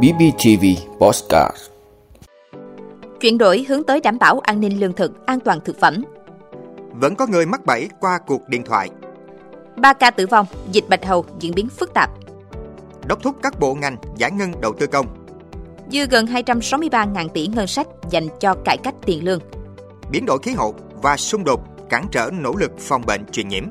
BBTV Postcard Chuyển đổi hướng tới đảm bảo an ninh lương thực, an toàn thực phẩm. Vẫn có người mắc bẫy qua cuộc điện thoại. 3 ca tử vong, dịch bạch hầu diễn biến phức tạp. Đốc thúc các bộ ngành giải ngân đầu tư công. Dư gần 263.000 tỷ ngân sách dành cho cải cách tiền lương. Biến đổi khí hậu và xung đột cản trở nỗ lực phòng bệnh truyền nhiễm.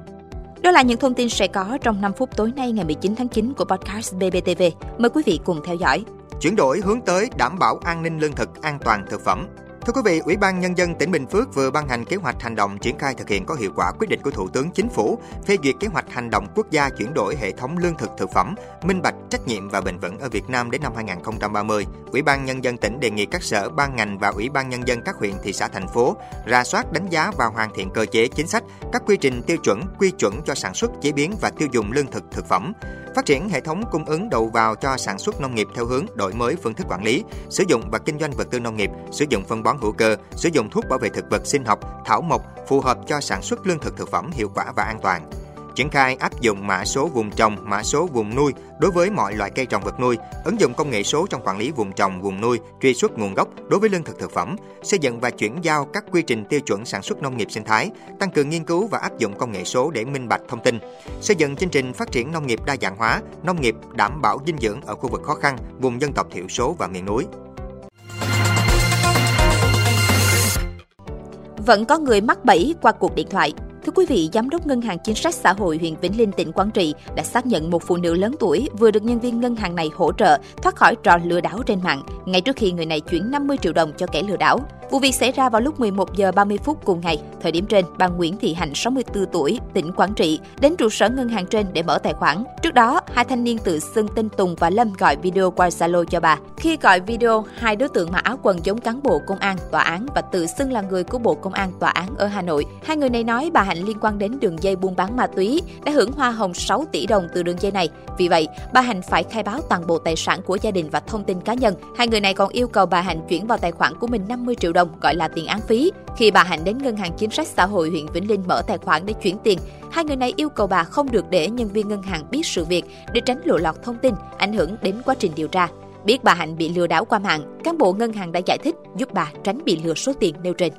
Đó là những thông tin sẽ có trong 5 phút tối nay ngày 19 tháng 9 của podcast BBTV. Mời quý vị cùng theo dõi. Chuyển đổi hướng tới đảm bảo an ninh lương thực, an toàn thực phẩm. Thưa quý vị, Ủy ban Nhân dân tỉnh Bình Phước vừa ban hành kế hoạch hành động triển khai thực hiện có hiệu quả quyết định của Thủ tướng Chính phủ phê duyệt kế hoạch hành động quốc gia chuyển đổi hệ thống lương thực thực phẩm, minh bạch, trách nhiệm và bền vững ở Việt Nam đến năm 2030. Ủy ban Nhân dân tỉnh đề nghị các sở, ban ngành và Ủy ban Nhân dân các huyện, thị xã, thành phố ra soát đánh giá và hoàn thiện cơ chế chính sách, các quy trình tiêu chuẩn, quy chuẩn cho sản xuất, chế biến và tiêu dùng lương thực thực phẩm phát triển hệ thống cung ứng đầu vào cho sản xuất nông nghiệp theo hướng đổi mới phương thức quản lý, sử dụng và kinh doanh vật tư nông nghiệp, sử dụng phân bón hữu cơ, sử dụng thuốc bảo vệ thực vật sinh học, thảo mộc phù hợp cho sản xuất lương thực thực phẩm hiệu quả và an toàn triển khai áp dụng mã số vùng trồng, mã số vùng nuôi đối với mọi loại cây trồng vật nuôi, ứng dụng công nghệ số trong quản lý vùng trồng, vùng nuôi, truy xuất nguồn gốc đối với lương thực thực phẩm, xây dựng và chuyển giao các quy trình tiêu chuẩn sản xuất nông nghiệp sinh thái, tăng cường nghiên cứu và áp dụng công nghệ số để minh bạch thông tin, xây dựng chương trình phát triển nông nghiệp đa dạng hóa, nông nghiệp đảm bảo dinh dưỡng ở khu vực khó khăn, vùng dân tộc thiểu số và miền núi. Vẫn có người mắc bẫy qua cuộc điện thoại. Thưa quý vị, Giám đốc Ngân hàng Chính sách Xã hội huyện Vĩnh Linh, tỉnh Quảng Trị đã xác nhận một phụ nữ lớn tuổi vừa được nhân viên ngân hàng này hỗ trợ thoát khỏi trò lừa đảo trên mạng, ngay trước khi người này chuyển 50 triệu đồng cho kẻ lừa đảo. Vụ việc xảy ra vào lúc 11 giờ 30 phút cùng ngày. Thời điểm trên, bà Nguyễn Thị Hạnh, 64 tuổi, tỉnh Quảng Trị, đến trụ sở ngân hàng trên để mở tài khoản. Trước đó, hai thanh niên tự xưng tên Tùng và Lâm gọi video qua Zalo cho bà. Khi gọi video, hai đối tượng mặc áo quần giống cán bộ công an, tòa án và tự xưng là người của Bộ Công an, tòa án ở Hà Nội. Hai người này nói bà Hạnh liên quan đến đường dây buôn bán ma túy, đã hưởng hoa hồng 6 tỷ đồng từ đường dây này. Vì vậy, bà Hạnh phải khai báo toàn bộ tài sản của gia đình và thông tin cá nhân. Hai người này còn yêu cầu bà Hạnh chuyển vào tài khoản của mình 50 triệu đồng gọi là tiền án phí. Khi bà Hạnh đến ngân hàng chính sách xã hội huyện Vĩnh Linh mở tài khoản để chuyển tiền, hai người này yêu cầu bà không được để nhân viên ngân hàng biết sự việc để tránh lộ lọt thông tin ảnh hưởng đến quá trình điều tra. Biết bà Hạnh bị lừa đảo qua mạng, cán bộ ngân hàng đã giải thích giúp bà tránh bị lừa số tiền nêu trên.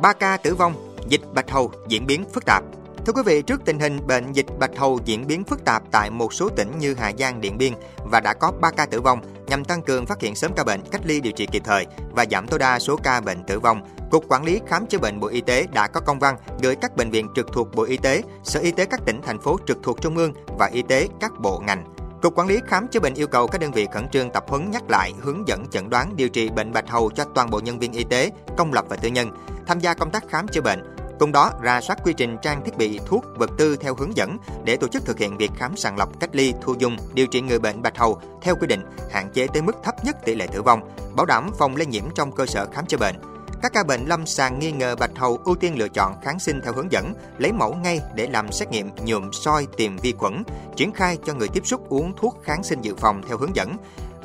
3 ca tử vong, dịch bạch hầu diễn biến phức tạp. Thưa quý vị, trước tình hình bệnh dịch bạch hầu diễn biến phức tạp tại một số tỉnh như Hà Giang, Điện Biên và đã có 3 ca tử vong, nhằm tăng cường phát hiện sớm ca bệnh, cách ly điều trị kịp thời và giảm tối đa số ca bệnh tử vong, Cục Quản lý Khám chữa bệnh Bộ Y tế đã có công văn gửi các bệnh viện trực thuộc Bộ Y tế, Sở Y tế các tỉnh, thành phố trực thuộc Trung ương và Y tế các bộ ngành. Cục Quản lý Khám chữa bệnh yêu cầu các đơn vị khẩn trương tập huấn nhắc lại, hướng dẫn chẩn đoán điều trị bệnh bạch hầu cho toàn bộ nhân viên y tế, công lập và tư nhân tham gia công tác khám chữa bệnh. Cùng đó, ra soát quy trình trang thiết bị, thuốc, vật tư theo hướng dẫn để tổ chức thực hiện việc khám sàng lọc, cách ly, thu dung, điều trị người bệnh bạch hầu theo quy định, hạn chế tới mức thấp nhất tỷ lệ tử vong, bảo đảm phòng lây nhiễm trong cơ sở khám chữa bệnh. Các ca bệnh lâm sàng nghi ngờ bạch hầu ưu tiên lựa chọn kháng sinh theo hướng dẫn, lấy mẫu ngay để làm xét nghiệm nhuộm soi tìm vi khuẩn, triển khai cho người tiếp xúc uống thuốc kháng sinh dự phòng theo hướng dẫn.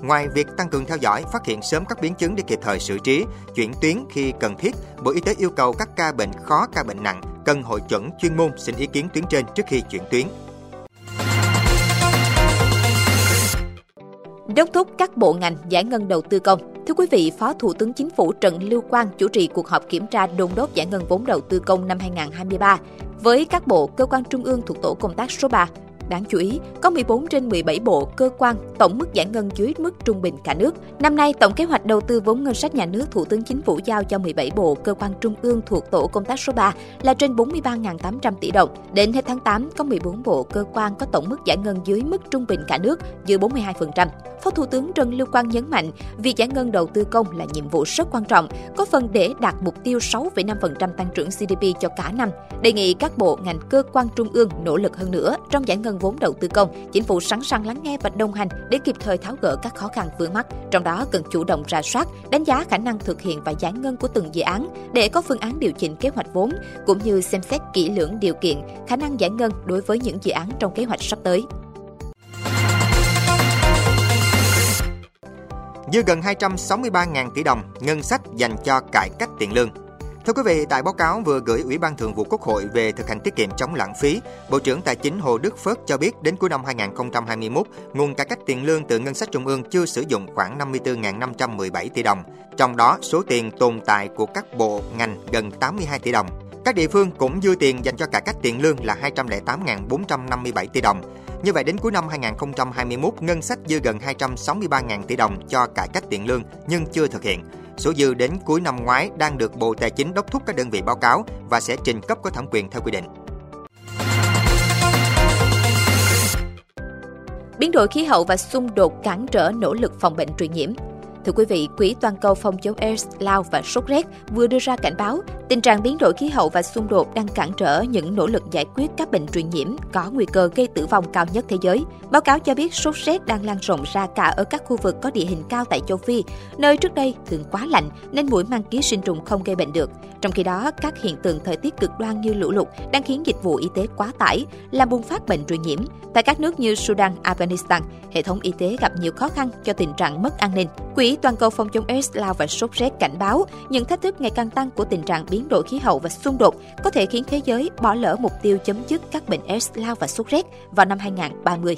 Ngoài việc tăng cường theo dõi, phát hiện sớm các biến chứng để kịp thời xử trí, chuyển tuyến khi cần thiết, Bộ Y tế yêu cầu các ca bệnh khó, ca bệnh nặng cần hội chuẩn chuyên môn xin ý kiến tuyến trên trước khi chuyển tuyến. Đốc thúc các bộ ngành giải ngân đầu tư công. Thưa quý vị, Phó Thủ tướng Chính phủ Trần Lưu Quang chủ trì cuộc họp kiểm tra đôn đốc giải ngân vốn đầu tư công năm 2023 với các bộ cơ quan trung ương thuộc tổ công tác số 3 Đáng chú ý, có 14 trên 17 bộ, cơ quan, tổng mức giải ngân dưới mức trung bình cả nước. Năm nay, tổng kế hoạch đầu tư vốn ngân sách nhà nước Thủ tướng Chính phủ giao cho 17 bộ, cơ quan trung ương thuộc tổ công tác số 3 là trên 43.800 tỷ đồng. Đến hết tháng 8, có 14 bộ, cơ quan có tổng mức giải ngân dưới mức trung bình cả nước, dưới 42%. Phó Thủ tướng Trần Lưu Quang nhấn mạnh, việc giải ngân đầu tư công là nhiệm vụ rất quan trọng, có phần để đạt mục tiêu 6,5% tăng trưởng GDP cho cả năm. Đề nghị các bộ, ngành, cơ quan trung ương nỗ lực hơn nữa trong giải ngân vốn đầu tư công, chính phủ sẵn sàng lắng nghe và đồng hành để kịp thời tháo gỡ các khó khăn vướng mắt. Trong đó cần chủ động rà soát, đánh giá khả năng thực hiện và giải ngân của từng dự án để có phương án điều chỉnh kế hoạch vốn cũng như xem xét kỹ lưỡng điều kiện, khả năng giải ngân đối với những dự án trong kế hoạch sắp tới. Dư gần 263.000 tỷ đồng ngân sách dành cho cải cách tiền lương Thưa quý vị, tại báo cáo vừa gửi Ủy ban Thường vụ Quốc hội về thực hành tiết kiệm chống lãng phí, Bộ trưởng Tài chính Hồ Đức Phước cho biết đến cuối năm 2021, nguồn cải cách tiền lương từ ngân sách trung ương chưa sử dụng khoảng 54.517 tỷ đồng. Trong đó, số tiền tồn tại của các bộ, ngành gần 82 tỷ đồng. Các địa phương cũng dư tiền dành cho cải cách tiền lương là 208.457 tỷ đồng. Như vậy đến cuối năm 2021, ngân sách dư gần 263.000 tỷ đồng cho cải cách tiền lương nhưng chưa thực hiện. Số dư đến cuối năm ngoái đang được Bộ Tài chính đốc thúc các đơn vị báo cáo và sẽ trình cấp có thẩm quyền theo quy định. Biến đổi khí hậu và xung đột cản trở nỗ lực phòng bệnh truyền nhiễm. Thưa quý vị, Quỹ toàn cầu phòng chống AIDS, lao và sốt rét vừa đưa ra cảnh báo tình trạng biến đổi khí hậu và xung đột đang cản trở những nỗ lực giải quyết các bệnh truyền nhiễm có nguy cơ gây tử vong cao nhất thế giới. Báo cáo cho biết sốt rét đang lan rộng ra cả ở các khu vực có địa hình cao tại châu Phi, nơi trước đây thường quá lạnh nên mũi mang ký sinh trùng không gây bệnh được. Trong khi đó, các hiện tượng thời tiết cực đoan như lũ lụt đang khiến dịch vụ y tế quá tải, làm bùng phát bệnh truyền nhiễm. Tại các nước như Sudan, Afghanistan, hệ thống y tế gặp nhiều khó khăn cho tình trạng mất an ninh. Quỹ toàn cầu phòng chống AIDS, lao và sốt rét cảnh báo những thách thức ngày càng tăng của tình trạng biến đổi khí hậu và xung đột có thể khiến thế giới bỏ lỡ mục tiêu chấm dứt các bệnh AIDS, lao và sốt rét vào năm 2030.